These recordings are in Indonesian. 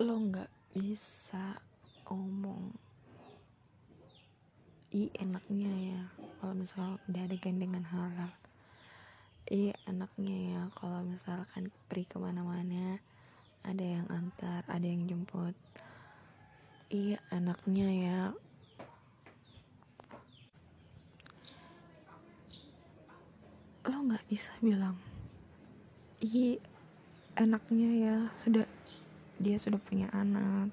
lo nggak bisa ngomong i enaknya ya kalau misal udah ada gandengan halal. I enaknya ya kalau misalkan pergi ke mana-mana ada yang antar ada yang jemput. Iya enaknya ya. Lo nggak bisa bilang iya enaknya ya sudah dia sudah punya anak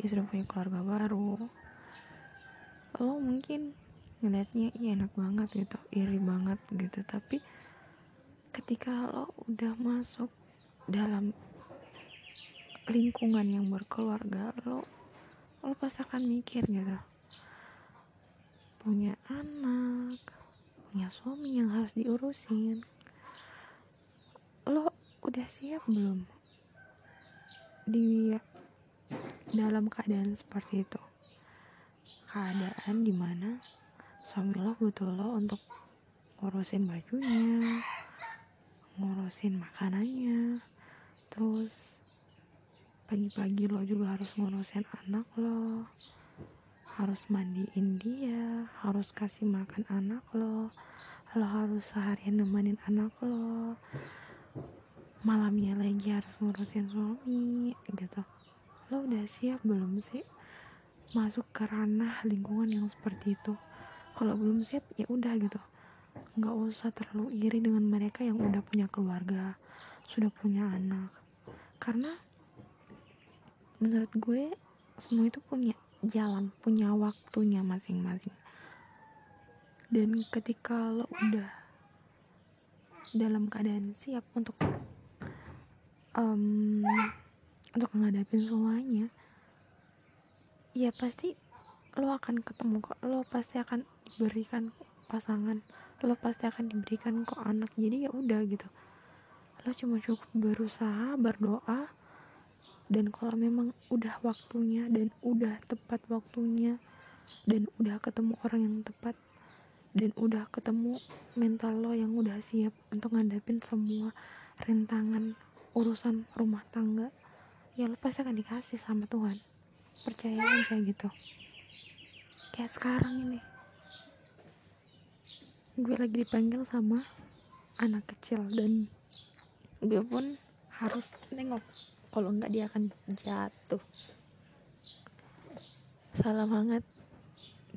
dia sudah punya keluarga baru. Lo mungkin ngeliatnya iya enak banget gitu iri banget gitu. Tapi ketika lo udah masuk dalam lingkungan yang berkeluarga lo lo pasti akan mikir gitu punya anak punya suami yang harus diurusin. Lo udah siap belum di dalam keadaan seperti itu. Keadaan di mana suami lo butuh lo untuk ngurusin bajunya ngurusin makanannya terus pagi-pagi lo juga harus ngurusin anak lo harus mandiin dia harus kasih makan anak lo lo harus seharian nemenin anak lo malamnya lagi harus ngurusin suami gitu. Lo udah siap belum sih masuk ke ranah lingkungan yang seperti itu? Kalau belum siap ya udah gitu. Nggak usah terlalu iri dengan mereka yang udah punya keluarga sudah punya anak. Karena menurut gue semua itu punya jalan punya waktunya masing-masing. Dan ketika lo udah dalam keadaan siap untuk um, untuk menghadapi semuanya ya pasti lo akan ketemu kok. Lo pasti akan diberikan pasangan. Lo pasti akan diberikan kok anak. Jadi ya udah gitu. Lo cuma cukup berusaha berdoa dan kalau memang udah waktunya dan udah tepat waktunya dan udah ketemu orang yang tepat dan udah ketemu mental lo yang udah siap untuk ngadapin semua rintangan urusan rumah tangga ya lo pasti akan dikasih sama Tuhan. Percaya aja gitu. Kayak sekarang ini. Gue lagi dipanggil sama anak kecil dan gue pun harus nengok kalau enggak dia akan jatuh. Salam hangat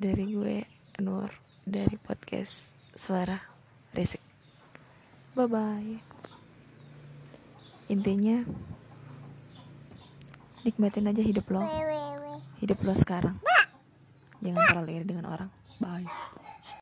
dari gue Nur dari podcast suara risik. Bye bye intinya nikmatin aja hidup lo. Hidup lo sekarang. Jangan terlalu iri dengan orang. Bye